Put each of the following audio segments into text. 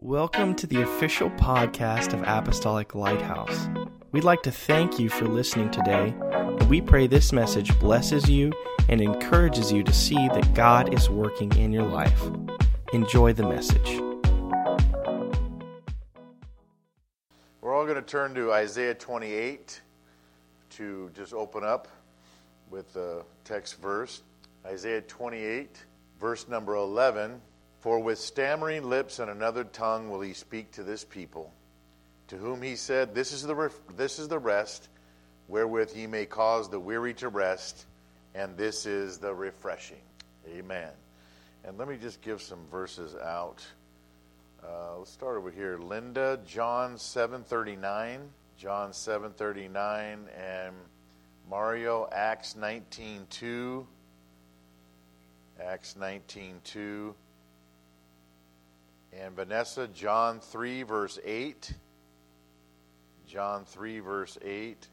Welcome to the official podcast of Apostolic Lighthouse. We'd like to thank you for listening today, we pray this message blesses you and encourages you to see that God is working in your life. Enjoy the message. We're all going to turn to Isaiah 28 to just open up with the text verse. Isaiah 28, verse number 11. For with stammering lips and another tongue will he speak to this people, to whom he said, This is the, ref- this is the rest wherewith he may cause the weary to rest, and this is the refreshing. Amen. And let me just give some verses out. Uh, let's start over here. Linda, John 7:39, John 7:39, and Mario, Acts 19:2, Acts 19:2, and Vanessa, John 3 verse 8, John 3 verse 8,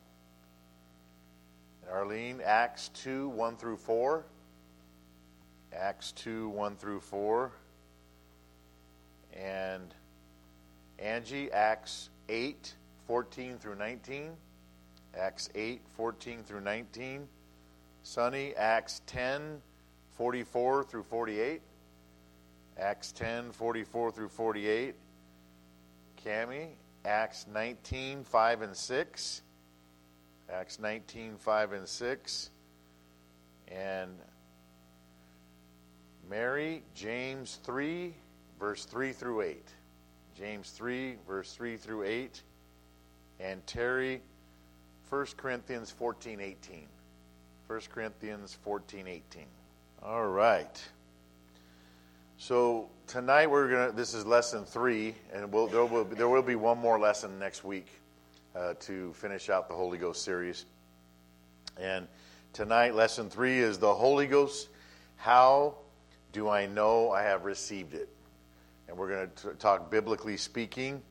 and Arlene, Acts 2 1 through 4, Acts 2 1 through 4 and Angie, Acts 8, 14 through 19. Acts 8, 14 through 19. Sonny, Acts 10, 44 through 48. Acts 10, 44 through 48. Cami, Acts 19, 5 and 6. Acts 19, 5 and 6. And Mary, James 3, verse 3 through 8. James 3, verse 3 through 8. And Terry, 1 Corinthians 14, 18. 1 Corinthians 14, 18. All right. So tonight we're to, this is lesson three, and we'll, there, will, there will be one more lesson next week uh, to finish out the Holy Ghost series. And tonight, lesson three is the Holy Ghost. How do I know I have received it? and we're going to talk biblically speaking,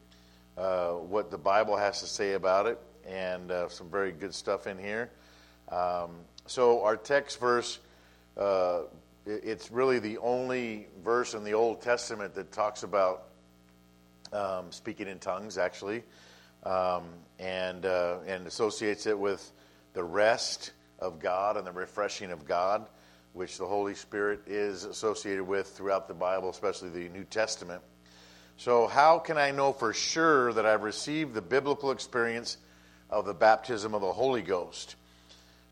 uh, what the Bible has to say about it, and uh, some very good stuff in here. Um, so, our text verse, uh, it's really the only verse in the Old Testament that talks about um, speaking in tongues, actually, um, and, uh, and associates it with the rest of God and the refreshing of God which the Holy Spirit is associated with throughout the Bible, especially the New Testament. So, how can I know for sure that I've received the biblical experience of the baptism of the Holy Ghost?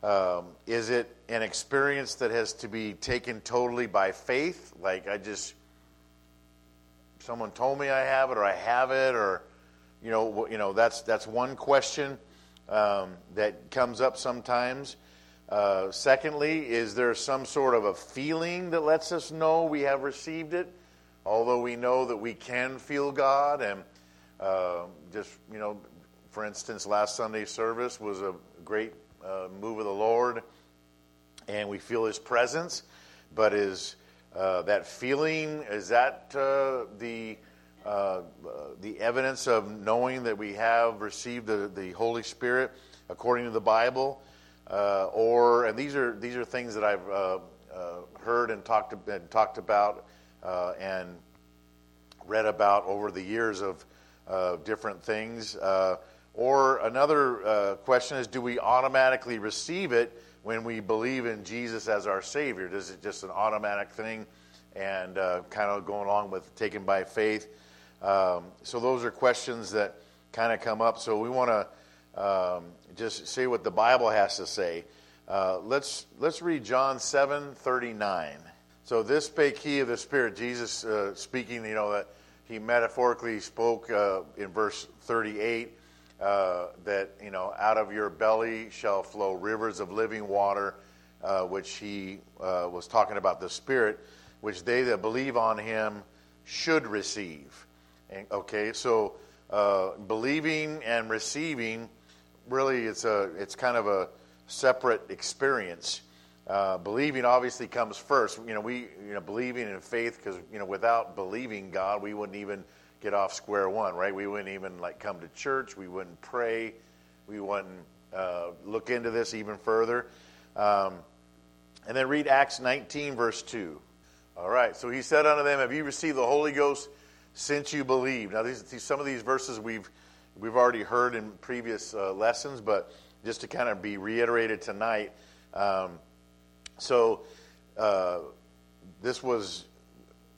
Um, is it an experience that has to be taken totally by faith? Like I just, someone told me I have it, or I have it, or you know, you know, that's that's one question um, that comes up sometimes. Uh, secondly, is there some sort of a feeling that lets us know we have received it? Although we know that we can feel God, and uh, just, you know, for instance, last Sunday service was a great uh, move of the Lord, and we feel His presence. But is uh, that feeling, is that uh, the, the evidence of knowing that we have received the, the Holy Spirit according to the Bible? uh, or and these are these are things that I've uh, uh, heard and talked and talked about uh, and read about over the years of uh, different things. Uh, or another question is, do we automatically receive it when we believe in Jesus as our Savior? Does it just an automatic thing and kind of going along with taken by faith? Um, so those are questions that kind of come up. So we want to um, just see what the Bible has to say. Uh, let's let's read John seven thirty nine. So this spake he of the Spirit, Jesus uh, speaking. You know that he metaphorically spoke uh, in verse thirty eight uh, that you know out of your belly shall flow rivers of living water, uh, which he uh, was talking about the Spirit, which they that believe on him should receive. And, okay, so believing and receiving really it's a it's kind of a separate experience. Uh, believing obviously comes first. You know, we you know believing in faith because you know without believing God, we wouldn't even get off square one, right? We wouldn't even like come to church. We wouldn't pray. We wouldn't uh, look into this even further. Um, and then read Acts 19 verse 2. All right. So he said unto them, Have you received the Holy Ghost since you believe. Now, these, these, some of these verses we've, we've already heard in previous uh, lessons, but just to kind of be reiterated tonight. Um, so, uh, this was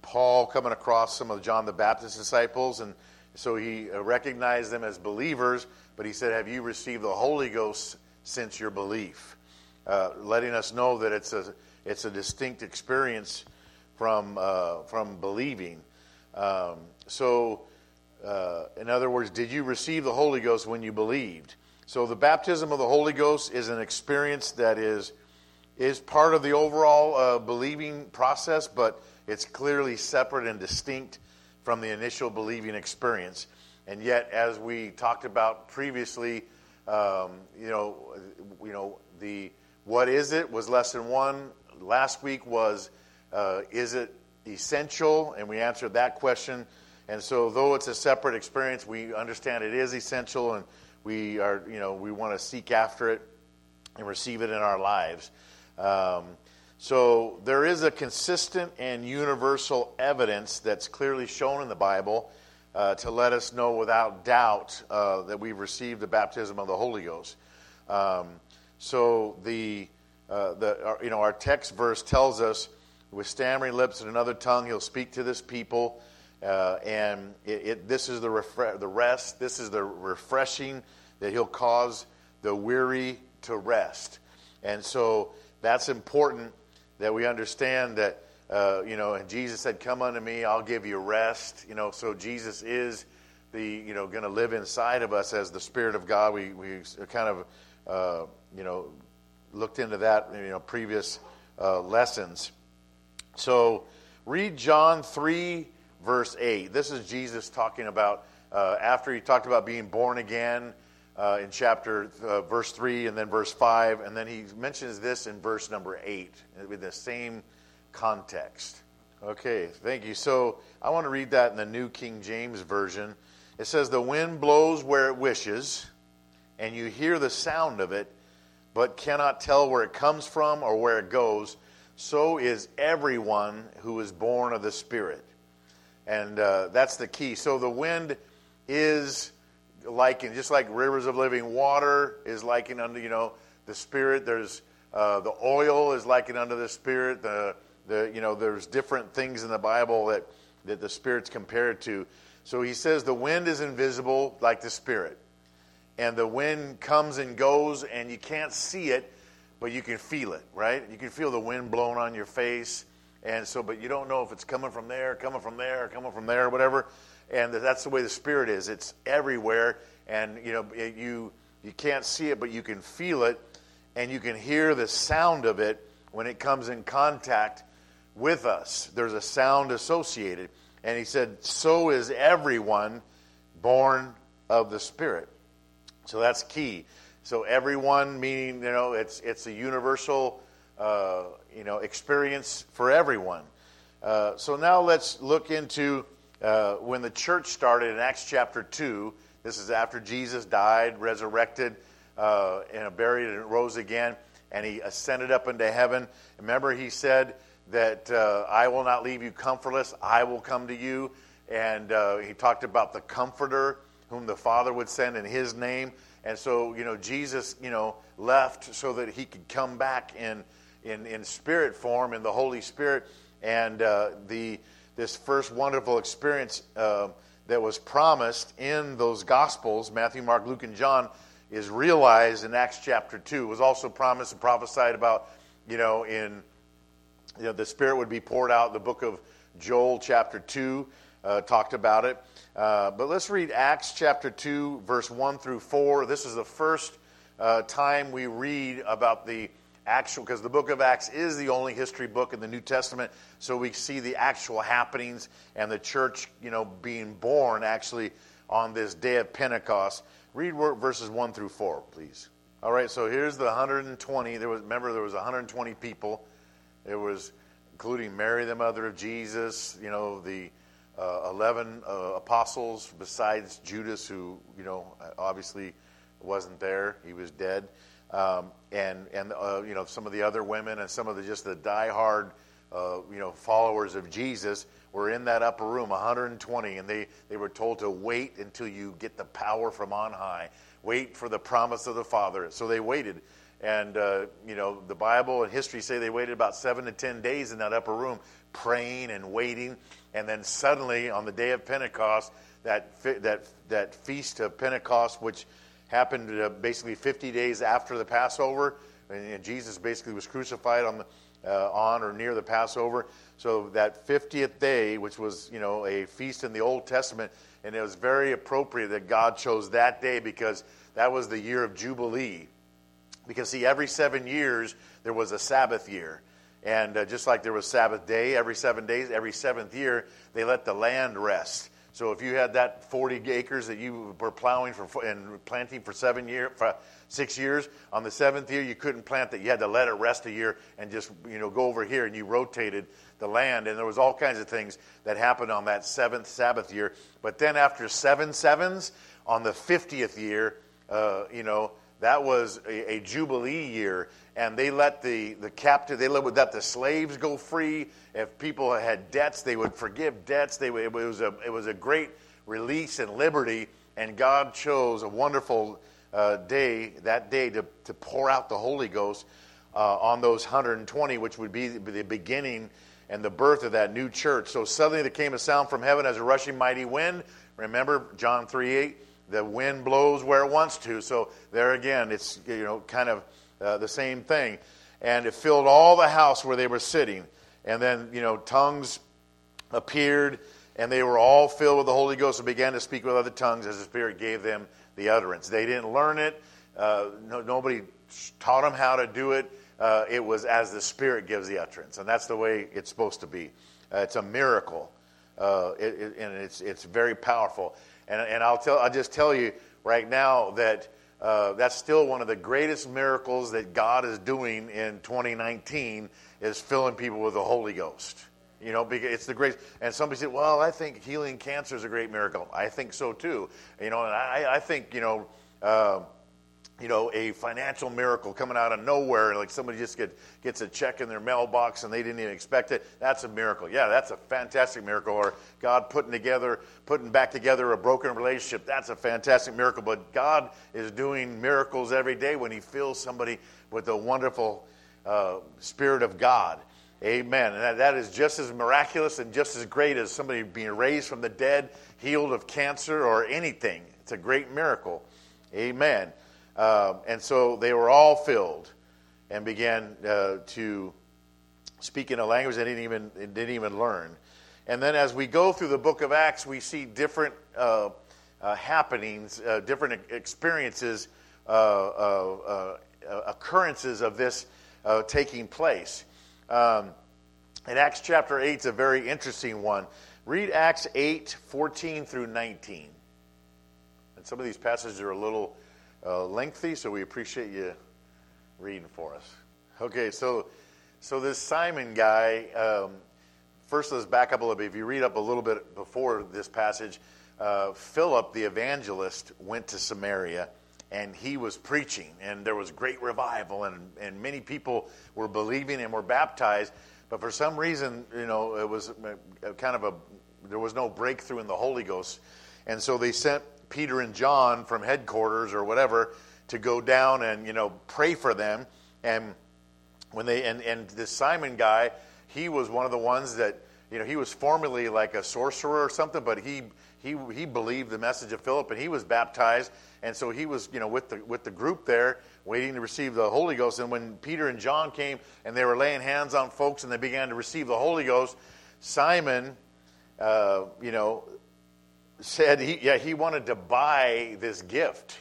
Paul coming across some of John the Baptist's disciples, and so he uh, recognized them as believers, but he said, Have you received the Holy Ghost since your belief? Uh, letting us know that it's a, it's a distinct experience from, uh, from believing. Um, so, uh, in other words, did you receive the Holy Ghost when you believed? So, the baptism of the Holy Ghost is an experience that is, is part of the overall uh, believing process, but it's clearly separate and distinct from the initial believing experience. And yet, as we talked about previously, um, you know, you know, the what is it was lesson one. Last week was uh, is it essential? And we answered that question. And so, though it's a separate experience, we understand it is essential, and we are, you know, we want to seek after it and receive it in our lives. Um, so there is a consistent and universal evidence that's clearly shown in the Bible uh, to let us know without doubt uh, that we've received the baptism of the Holy Ghost. Um, so the, uh, the our, you know our text verse tells us, with stammering lips and another tongue, he'll speak to this people, uh, and it, it, this is the refre- the rest. This is the refreshing that he'll cause the weary to rest, and so that's important that we understand that, uh, you know, and Jesus said, Come unto me, I'll give you rest. You know, so Jesus is the, you know, going to live inside of us as the Spirit of God. We, we kind of, uh, you know, looked into that, you know, previous uh, lessons. So read John 3, verse 8. This is Jesus talking about, uh, after he talked about being born again uh, in chapter uh, verse 3 and then verse 5 and then he mentions this in verse number 8 with the same context. Okay thank you. So i want to read that in the new king james version. It says the wind blows where it wishes and you hear the sound of it but cannot tell where it comes from or where it goes. So is everyone who is born of the spirit. And uh, that's the key. So the wind is likened, just like rivers of living water is likened unto, you know, the Spirit. There's uh, the oil is likened unto the Spirit. The, the, you know, there's different things in the Bible that, that the Spirit's compared to. So he says the wind is invisible like the Spirit. And the wind comes and goes, and you can't see it, but you can feel it, right? You can feel the wind blowing on your face. And so, but you don't know if it's coming from there, coming from there, coming from there, whatever and that's the way the Spirit is. It's everywhere, and you know you you can't see it, but you can feel it, and you can hear the sound of it when it comes in contact with us. There's a sound associated, and he said, "So is everyone born of the Spirit." So that's key. So everyone, meaning you know, it's it's a universal uh, you know experience for everyone. Uh, so now let's look into uh, when the church started in Acts chapter 2, this is after Jesus died, resurrected, uh, and buried and rose again, and he ascended up into heaven. Remember, he said that uh, I will not leave you comfortless, I will come to you. And uh, he talked about the comforter whom the Father would send in his name. And so, you know, Jesus, you know, left so that he could come back in, in, in spirit form, in the Holy Spirit. And uh, the this first wonderful experience uh, that was promised in those Gospels, Matthew, Mark, Luke, and John, is realized in Acts chapter 2. It was also promised and prophesied about, you know, in you know, the Spirit would be poured out. The book of Joel, chapter 2, uh, talked about it. Uh, but let's read Acts chapter 2, verse 1 through 4. This is the first uh, time we read about the actual, because the book of Acts is the only history book in the New Testament, so we see the actual happenings and the church, you know, being born actually on this day of Pentecost. Read verses 1 through 4, please. All right, so here's the 120. There was, remember, there was 120 people. There was, including Mary, the mother of Jesus, you know, the uh, 11 uh, apostles, besides Judas, who, you know, obviously wasn't there. He was dead um, and and uh, you know some of the other women and some of the just the diehard uh, you know followers of Jesus were in that upper room, 120, and they, they were told to wait until you get the power from on high. Wait for the promise of the Father. So they waited. And, uh, you know, the Bible and history say they waited about seven to ten days in that upper room, praying and waiting. And then suddenly, on the day of Pentecost, that, that, that feast of Pentecost, which happened uh, basically 50 days after the Passover, and, and Jesus basically was crucified on, the, uh, on or near the Passover. So that 50th day, which was, you know, a feast in the Old Testament, and it was very appropriate that God chose that day because that was the year of Jubilee. Because, see, every seven years there was a Sabbath year. And uh, just like there was Sabbath day every seven days, every seventh year, they let the land rest. So if you had that 40 acres that you were plowing for and planting for seven year, for six years, on the seventh year you couldn't plant that. You had to let it rest a year and just you know go over here and you rotated the land. And there was all kinds of things that happened on that seventh Sabbath year. But then after seven sevens, on the 50th year, uh, you know that was a, a, jubilee year, and they let the, the captive, they let, let the slaves go free. If people had debts, they would forgive debts. They, it, was a, it was a great release and liberty, and God chose a wonderful uh, day, that day, to, to pour out the Holy Ghost uh, on those 120, which would be the beginning and the birth of that new church. So suddenly there came a sound from heaven as a rushing mighty wind. Remember John 3 8? The wind blows where it wants to. So there again, it's you know kind of uh, the same thing, and it filled all the house where they were sitting. And then you know tongues appeared, and they were all filled with the Holy Ghost and began to speak with other tongues as the Spirit gave them the utterance. They didn't learn it. Uh, no, nobody taught them how to do it. Uh, it was as the Spirit gives the utterance, and that's the way it's supposed to be. Uh, it's a miracle, uh, it, it, and it's it's very powerful. And, and I'll, tell, I'll just tell you right now that uh, that's still one of the greatest miracles that God is doing in 2019 is filling people with the Holy Ghost. You know, because it's the great. And somebody said, "Well, I think healing cancer is a great miracle." I think so too. You know, and I, I think you know, uh, you know, a financial miracle coming out of nowhere, like somebody just get, gets a check in their mailbox and they didn't even expect it. That's a miracle. Yeah, that's a fantastic miracle. Or God putting together, putting back together a broken relationship. That's a fantastic miracle. But God is doing miracles every day when He fills somebody with the wonderful uh, Spirit of God. Amen. And that, that is just as miraculous and just as great as somebody being raised from the dead, healed of cancer, or anything. It's a great miracle. Amen. Um, and so they were all filled and began uh, to speak in a language they didn't even, didn't even learn. And then as we go through the book of Acts, we see different uh, uh, happenings, uh, different experiences, uh, uh, occurrences of this taking place. Um, and Acts chapter 8 is a very interesting one. Read Acts 8, 14 through 19. And some of these passages are a little uh, lengthy, so we appreciate you reading for us. Okay, so so this Simon guy. Um, first, let's back up a little bit. If you read up a little bit before this passage, uh, Philip the evangelist went to Samaria and he was preaching, and there was great revival, and, and many people were believing and were baptized. But for some reason, you know, it was kind of a there was no breakthrough in the Holy Ghost, and so they sent Peter and John from headquarters or whatever to go down and you know pray for them. And when they and and this Simon guy, he was one of the ones that you know he was formerly like a sorcerer or something, but he he he believed the message of Philip and he was baptized. And so he was you know with the with the group there waiting to receive the Holy Ghost. And when Peter and John came and they were laying hands on folks and they began to receive the Holy Ghost, Simon, uh, you know, said he, yeah, he wanted to buy this gift.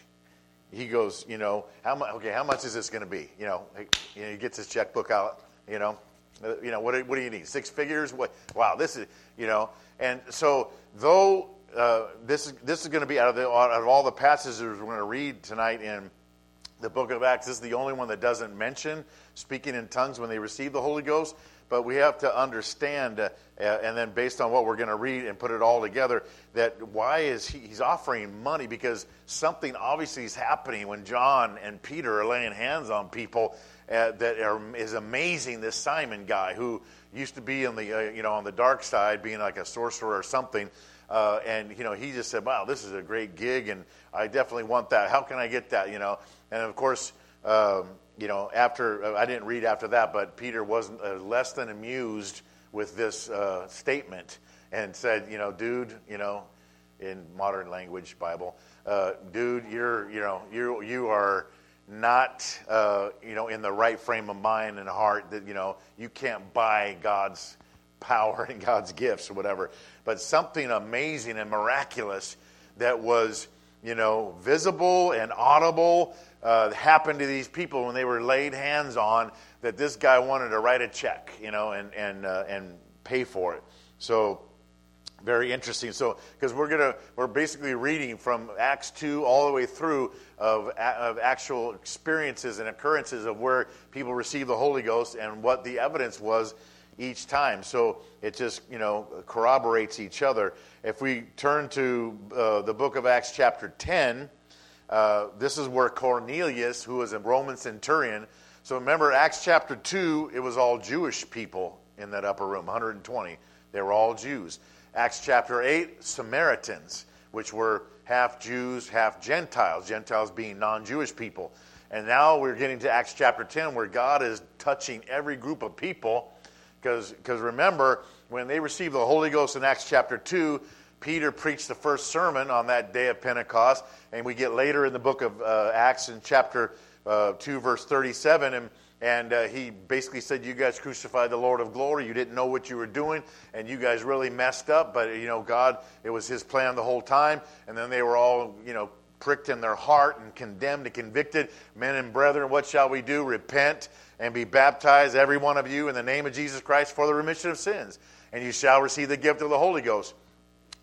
He goes, you know, how much? Okay, how much is this going to be? You know, he, you know, he gets his checkbook out. You know, uh, you know what? What do you need? Six figures? What? Wow, this is you know. And so, though uh, this is this is going to be out of the out of all the passages we're going to read tonight in the book of Acts, this is the only one that doesn't mention speaking in tongues when they receive the Holy Ghost. But we have to understand, uh, uh, and then based on what we're going to read and put it all together, that why is he, he's offering money? Because something obviously is happening when John and Peter are laying hands on people. uh, that are, is amazing. This Simon guy who used to be on the uh, you know on the dark side, being like a sorcerer or something. Uh, and you know, he just said, "Wow, this is a great gig, and I definitely want that. How can I get that?" You know, and of course, um, you know, after uh, I didn't read after that, but Peter wasn't uh, less than amused with this uh, statement and said, "You know, dude, you know, in modern language Bible, uh, dude, you're you know you you are." not uh, you know in the right frame of mind and heart that you know you can't buy God's power and God's gifts or whatever, but something amazing and miraculous that was you know visible and audible uh, happened to these people when they were laid hands on. That this guy wanted to write a check, you know, and and uh, and pay for it. So very interesting. So, because we're gonna, we're basically reading from Acts two all the way through of, of actual experiences and occurrences of where people received the Holy Ghost and what the evidence was each time. So it just you know corroborates each other. If we turn to uh, the book of Acts, chapter ten, uh, this is where Cornelius, who was a Roman centurion. So remember, Acts chapter two, it was all Jewish people in that upper room, 120. They were all Jews. Acts chapter 8, Samaritans, which were half Jews, half Gentiles, Gentiles being non Jewish people. And now we're getting to Acts chapter 10, where God is touching every group of people. Because remember, when they received the Holy Ghost in Acts chapter 2, Peter preached the first sermon on that day of Pentecost. And we get later in the book of uh, Acts in chapter uh, 2, verse 37. And and uh, he basically said, "You guys crucified the Lord of glory. You didn't know what you were doing, and you guys really messed up. But you know, God, it was His plan the whole time. And then they were all, you know, pricked in their heart and condemned and convicted. Men and brethren, what shall we do? Repent and be baptized, every one of you, in the name of Jesus Christ for the remission of sins, and you shall receive the gift of the Holy Ghost."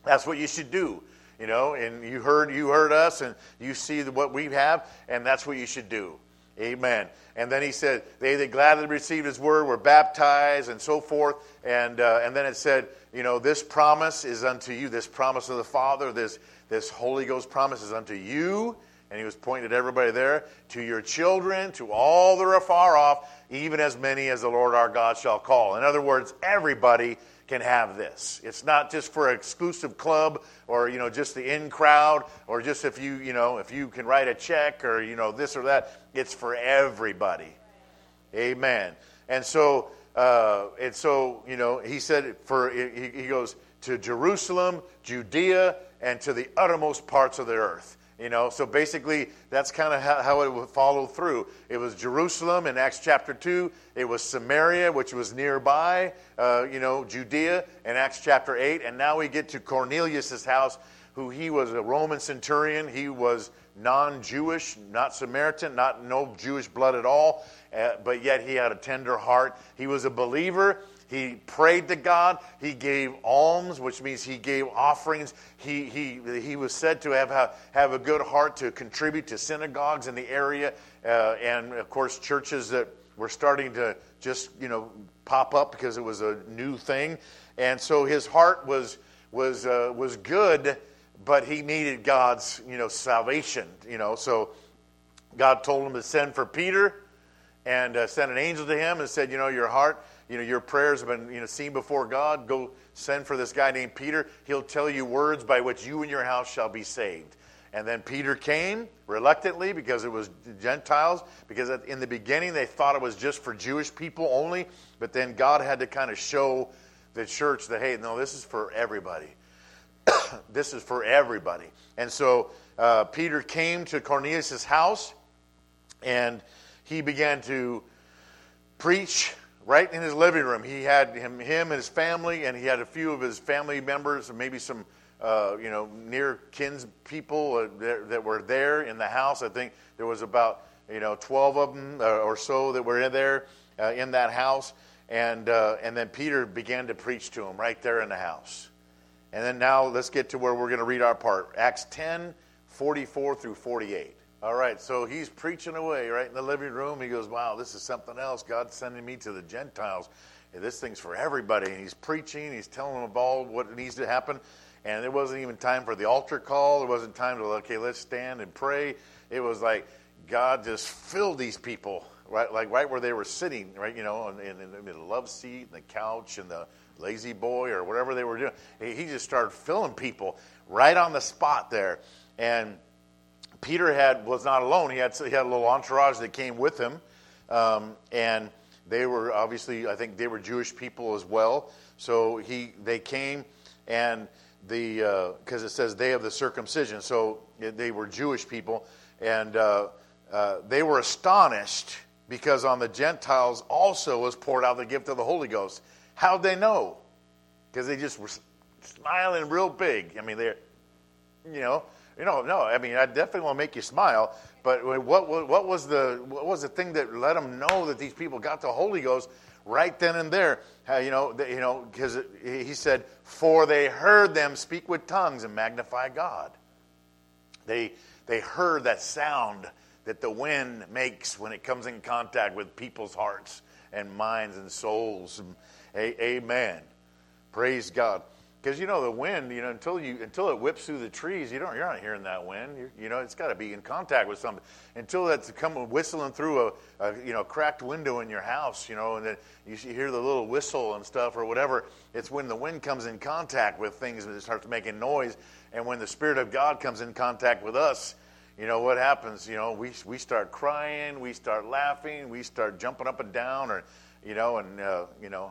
That's what you should do you know and you heard you heard us and you see what we have and that's what you should do Amen. And then he said, They that gladly received his word were baptized and so forth. And, uh, and then it said, You know, this promise is unto you, this promise of the Father, this, this Holy Ghost promise is unto you. And he was pointing at everybody there, to your children, to all that are far off, even as many as the Lord our God shall call. In other words, everybody can have this. It's not just for an exclusive club or you know just the in crowd or just if you you know if you can write a check or you know this or that. It's for everybody. Amen. And so uh, and so you know he said for he, he goes to Jerusalem, Judea, and to the uttermost parts of the earth. You know, so basically that's kind of how, how, it would follow through. It was Jerusalem in Acts chapter 2. It was Samaria, which was nearby, uh, you know, Judea in Acts chapter 8. And now we get to Cornelius' house, who he was a Roman centurion. He was non Jewish, not Samaritan, not no Jewish blood at all, uh, but yet he had a tender heart. He was a believer. He prayed to God. He gave alms, which means he gave offerings. He, he, he was said to have, have a good heart to contribute to synagogues in the area uh, and, of course, churches that were starting to just, you know, pop up because it was a new thing. And so his heart was, was, uh, was good, but he needed God's, you know, salvation, you know. So God told him to send for Peter and uh, sent an angel to him and said, you know, your heart you know, your prayers have been, you know, seen before God. Go send for this guy named Peter. He'll tell you words by which you and your house shall be saved. And then Peter came reluctantly because it was Gentiles, because in the beginning they thought it was just for Jewish people only, but then God had to kind of show the church that, hey, no, this is for everybody. this is for everybody. And so uh, Peter came to Cornelius' house and he began to preach right in his living room. He had him, him and his family, and he had a few of his family members, and maybe some, uh, you know, near kins people uh, that, that, were there in the house. I think there was about, you know, 12 of them uh, or so that were in there uh, in that house. And, uh, and then Peter began to preach to him right there in the house. And then now let's get to where we're going to read our part. Acts 10, 44 through 48. All right, so he's preaching away right in the living room. He goes, Wow, this is something else. God's sending me to the Gentiles. this thing's for everybody. And he's preaching, he's telling them about what needs to happen. And there wasn't even time for the altar call. There wasn't time to, okay, let's stand and pray. It was like God just filled these people right, like right where they were sitting, right, you know, in, in, in the love seat, and the couch, and the lazy boy, or whatever they were doing. He just started filling people right on the spot there, and Peter had was not alone. He had he had a little entourage that came with him, um, and they were obviously I think they were Jewish people as well. So he they came and the because uh, it says they of the circumcision, so they were Jewish people, and uh, uh, they were astonished because on the Gentiles also was poured out the gift of the Holy Ghost. How'd they know? Because they just were smiling real big. I mean, they're, you know, you know, no. I mean, I definitely want to make you smile. But what, what, what was the what was the thing that let them know that these people got the Holy Ghost right then and there? Uh, you know, you know, because he said, "For they heard them speak with tongues and magnify God." They they heard that sound that the wind makes when it comes in contact with people's hearts and minds and souls. amen. Praise God. Because you know the wind, you know, until you until it whips through the trees, you don't you're not hearing that wind. You're, you know, it's got to be in contact with something. Until that's coming whistling through a, a, you know cracked window in your house, you know, and then you hear the little whistle and stuff or whatever. It's when the wind comes in contact with things and it starts making noise. And when the Spirit of God comes in contact with us, you know what happens? You know, we we start crying, we start laughing, we start jumping up and down, or you know, and uh, you know,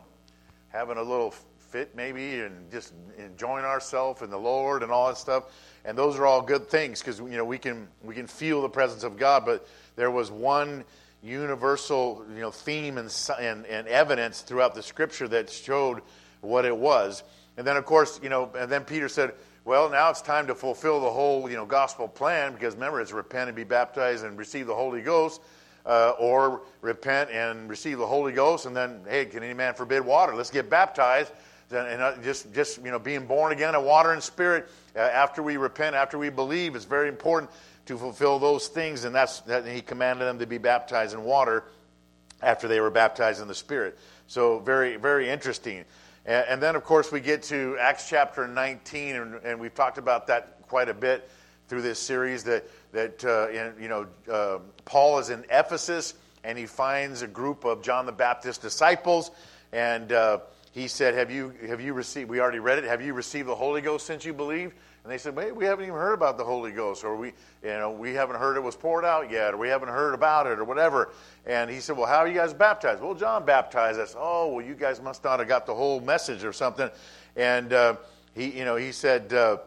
having a little fit maybe and just enjoying ourselves and the Lord and all that stuff. And those are all good things because you know we can we can feel the presence of God. But there was one universal you know theme and, and, and evidence throughout the Scripture that showed what it was. And then of course you know and then Peter said. Well, now it's time to fulfill the whole, you know, gospel plan because remember, it's repent and be baptized and receive the Holy Ghost, uh, or repent and receive the Holy Ghost, and then, hey, can any man forbid water? Let's get baptized and uh, just, just you know, being born again of water and spirit uh, after we repent, after we believe, it's very important to fulfill those things. And that's that he commanded them to be baptized in water after they were baptized in the Spirit. So very, very interesting. And, and then, of course, we get to Acts chapter 19, and, and, we've talked about that quite a bit through this series. That that uh, in, you know, uh, Paul is in Ephesus, and he finds a group of John the Baptist disciples, and uh, he said, have you, have you received, we already read it, have you received the Holy Ghost since you believed? And they said, Wait, we haven't even heard about the Holy Ghost, or we, you know, we haven't heard it was poured out yet, or we haven't heard about it, or whatever. And he said, Well, how are you guys baptized? Well, John baptized us. Oh, well, you guys must not have got the whole message or something. And uh, he, you know, he said, uh,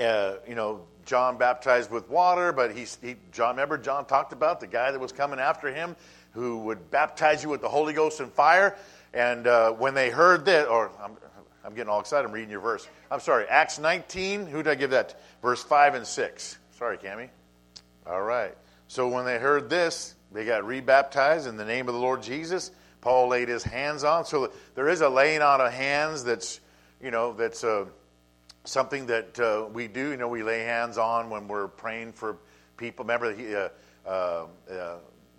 uh, you know, John baptized with water, but he, he, John, remember John talked about the guy that was coming after him who would baptize you with the Holy Ghost and fire. And uh, when they heard that, or I'm, I'm getting all excited, I'm reading your verse. I'm sorry, Acts 19, who did I give that? Verse 5 and 6. Sorry, Cami. All right. So when they heard this, they got rebaptized in the name of the Lord Jesus. Paul laid his hands on. So there is a laying on of hands that's, you know, that's uh, something that uh, we do. You know, we lay hands on when we're praying for people. Remember, he, uh, uh, uh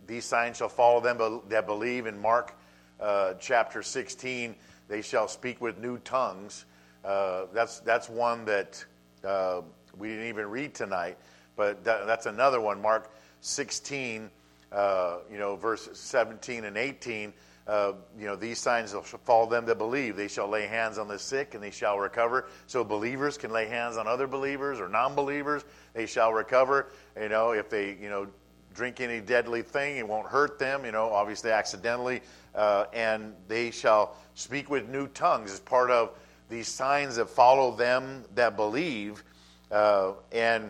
these signs shall follow them that believe in Mark uh, chapter 16, they shall speak with new tongues. Uh, that's, that's one that uh, we didn't even read tonight, but that, that's another one. Mark 16, uh, you know, verse 17 and 18. Uh, you know, these signs shall follow them that believe. They shall lay hands on the sick and they shall recover. So believers can lay hands on other believers or non believers. They shall recover. You know, if they, you know, drink any deadly thing, it won't hurt them, you know, obviously accidentally. Uh, and they shall speak with new tongues as part of these signs that follow them that believe. Uh, and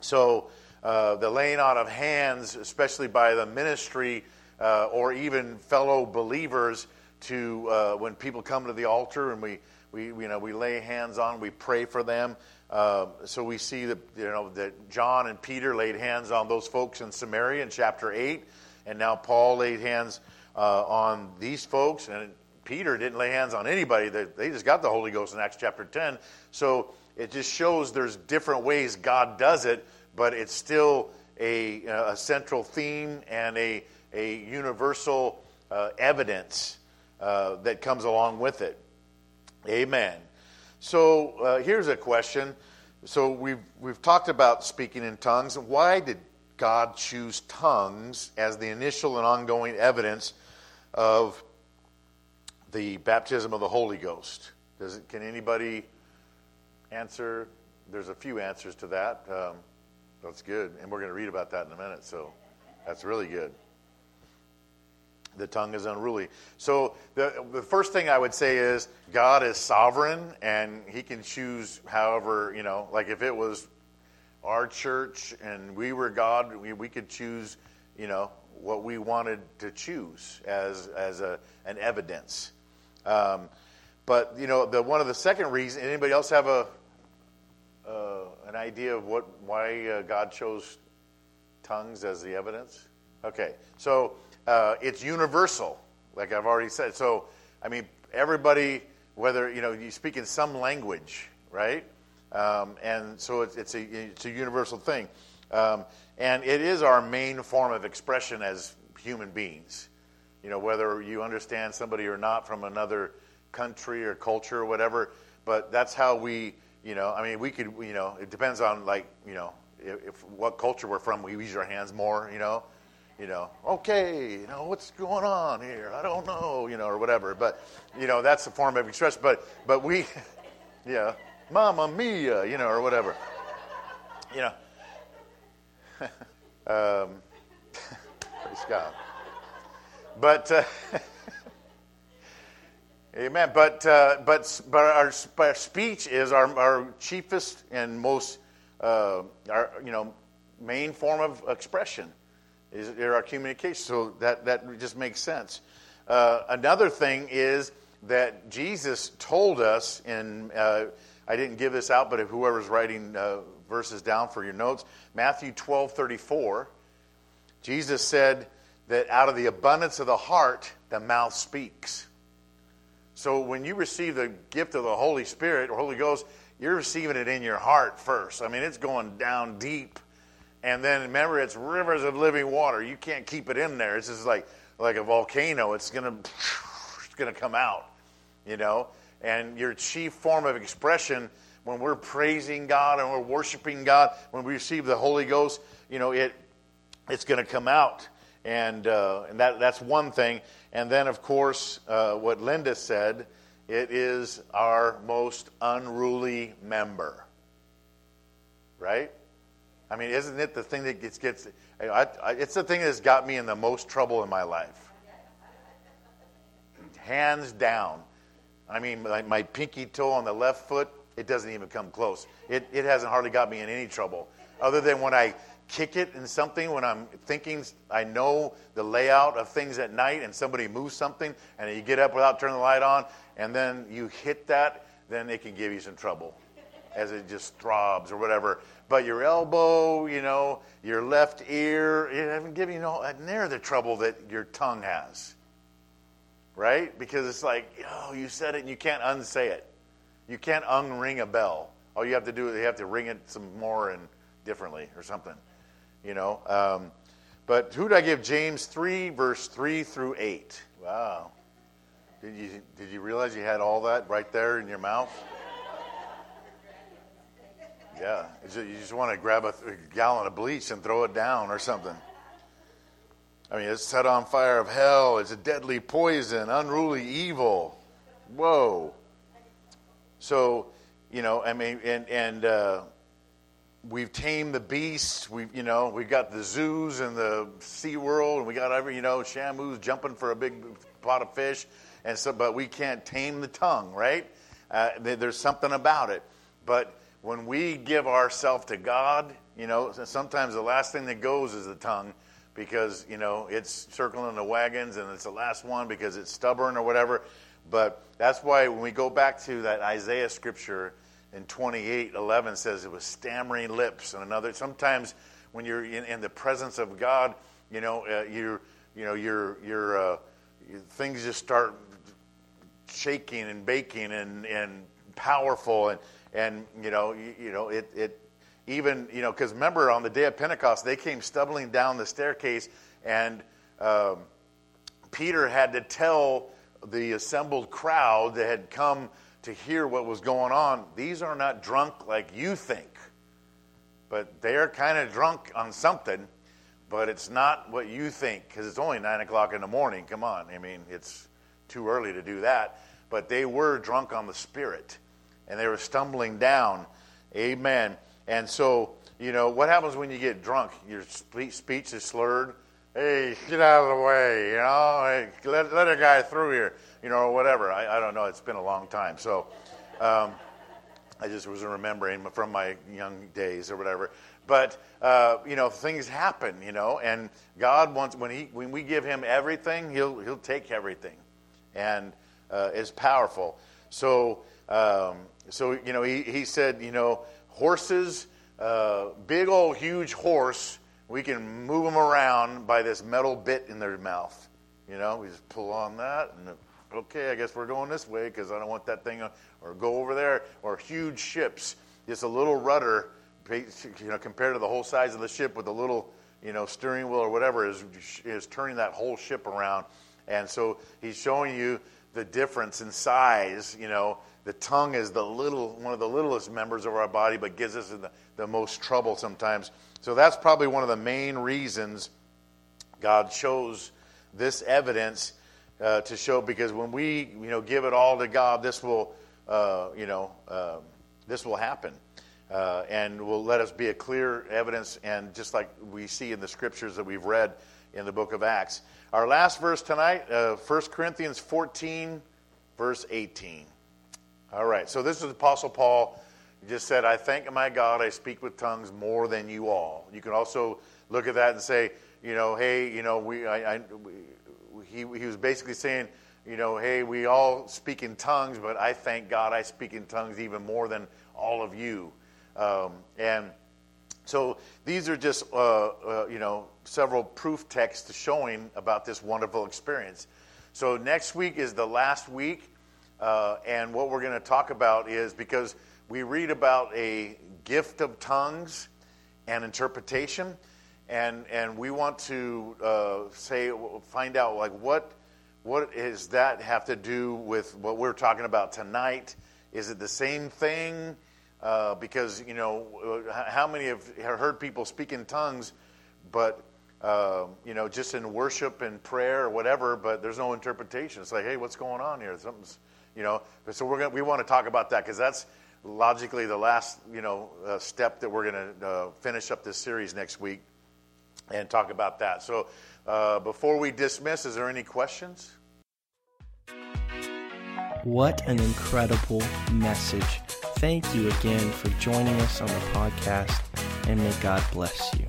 so uh, the laying out of hands, especially by the ministry uh, or even fellow believers, to uh, when people come to the altar and we, we, you know, we lay hands on, we pray for them. Uh, so we see that you know that John and Peter laid hands on those folks in Samaria in chapter eight, and now Paul laid hands uh, on these folks, and Peter didn't lay hands on anybody. They, they just got the Holy Ghost in Acts chapter ten. So it just shows there's different ways God does it, but it's still a, a central theme and a a universal uh, evidence uh, that comes along with it. Amen. So uh, here's a question. So we've we've talked about speaking in tongues. Why did God choose tongues as the initial and ongoing evidence of the baptism of the Holy Ghost? Does it, can anybody answer? There's a few answers to that. Um, that's good. And we're going to read about that in a minute, so that's really good. The tongue is unruly. So, the, the first thing I would say is God is sovereign and He can choose however, you know, like if it was our church and we were God, we, we could choose, you know, what we wanted to choose as, as a, an evidence. Um, but, you know, the, one of the second reasons, anybody else have a, uh, an idea of what why uh, God chose tongues as the evidence? Okay, so uh, it's universal, like I've already said. So, I mean, everybody, whether you know you speak in some language, right? Um, and so it's, it's, a it's a universal thing, um, and it is our main form of expression as human beings. You know, whether you understand somebody or not from another country or culture or whatever, but that's how we you know, I mean, we could, you know, it depends on like, you know, if, if what culture we're from, we use our hands more, you know, you know, okay, you know, what's going on here? I don't know, you know, or whatever. But, you know, that's the form of expression. But, but we, yeah, Mama Mia, you know, or whatever, you know. um, praise God. But. Uh, Amen. But, uh, but, but our, our, speech is our, our chiefest and most, uh, our, you know, main form of expression is there our communication. So that, that just makes sense. Uh, another thing is that Jesus told us, in, uh, I didn't give this out, but whoever's writing uh, verses down for your notes, Matthew 12 34, Jesus said that out of the abundance of the heart, the mouth speaks. So when you receive the gift of the Holy Spirit or Holy Ghost, you're receiving it in your heart first. I mean, it's going down deep. And then remember, it's rivers of living water. You can't keep it in there. It's just like like a volcano. It's gonna it's gonna come out, you know. And your chief form of expression when we're praising God and we're worshiping God, when we receive the Holy Ghost, you know, it it's going to come out and uh, and that that's one thing. And then, of course, uh, what Linda said, it is our most unruly member, right? I mean, isn't it the thing that gets gets? I, I, it's the thing that's got me in the most trouble in my life, hands down. I mean, my, my pinky toe on the left foot, it doesn't even come close. It, it hasn't hardly got me in any trouble, other than when I kick it in something when I'm thinking I know the layout of things at night and somebody moves something and you get up without turning the light on and then you hit that, then it can give you some trouble as it just throbs or whatever. But your elbow, you know, your left ear, it give you no, near the trouble that your tongue has. Right? Because it's like, oh, you said it and you can't unsay it. You can't unring a bell. All you have to do is you have to ring it some more and differently or something you know. Um, but who did I give James 3, verse 3 through 8? Wow. Did you, did you realize you had all that right there in your mouth? Yeah. You just want to grab a gallon of bleach and throw it down or something. I mean, it's set on fire of hell. It's a deadly poison, unruly evil. Whoa. So, you know, I mean, and, and, uh, we've tamed the beasts. We've you know, we've got the zoos and the Sea World, and we got every, you know, Shamu's jumping for a big pot of fish, and so, but we can't tame the tongue, right? Uh, there's something about it. But when we give ourselves to God, you know, sometimes the last thing that goes is the tongue because, you know, it's circling the wagons and it's the last one because it's stubborn or whatever. But that's why when we go back to that Isaiah scripture, in 28 11 says it was stammering lips and another sometimes when you're in, in the presence of god you know uh, you you know your your uh, things just start shaking and baking and and powerful and and you know you, you know it it even you know because remember on the day of pentecost they came stumbling down the staircase and um, peter had to tell the assembled crowd that had come to hear what was going on. These are not drunk like you think, but they're kind of drunk on something. but it's not what you think because it's only nine o'clock in the morning. Come on, I mean it's too early to do that. But they were drunk on the Spirit, and they were stumbling down. Amen. And so you know what happens when you get drunk? Your speech is slurred. Hey, get out of the way, you know. Hey, let let a guy through here, you know, or whatever. I, I don't know. It's been a long time, so. Um, I just was remembering from my young days or whatever. But uh, you know, things happen, you know, and God wants when he when we give Him everything, He'll He'll take everything, and uh, is powerful. So um, so you know, He He said, you know, horses, uh, big old huge horse, we can move them around by this metal bit in their mouth. You know, we just pull on that and okay, I guess we're going this way because I don't want that thing, or go over there, or huge ships, just a little rudder, you know, compared to the whole size of the ship with a little, you know, steering wheel or whatever is is turning that whole ship around, and so he's showing you the difference in size. You know, the tongue is the little one of the littlest members of our body, but gives us the, the most trouble sometimes. So that's probably one of the main reasons God shows this evidence uh, to show because when we you know give it all to God, this will uh, you know um, this will happen. Uh, and will let us be a clear evidence, and just like we see in the scriptures that we've read in the book of Acts. Our last verse tonight, uh, 1 Corinthians 14, verse 18. All right, so this is Apostle Paul. He just said, I thank my God I speak with tongues more than you all. You can also look at that and say, you know, hey, you know, we, I, I we, he, he was basically saying, you know, hey, we all speak in tongues, but I thank God I speak in tongues even more than all of you. Um, and so these are just, uh, uh, you know, several proof texts showing about this wonderful experience. So next week is the last week, uh, and what we're going to talk about is because we read about a gift of tongues and interpretation and and we want to uh, say find out like what what does that have to do with what we're talking about tonight? Is it the same thing? Uh, because you know uh, how many have heard people speak in tongues, but uh, you know just in worship and prayer or whatever, but there's no interpretation. It's like, hey, what's going on here? Something's you know. So we're gonna, we want to talk about that because that's logically the last you know uh, step that we're going to uh, finish up this series next week and talk about that. So, uh, before we dismiss, is there any questions? What an incredible message. Thank you again for joining us on the podcast, and may God bless you.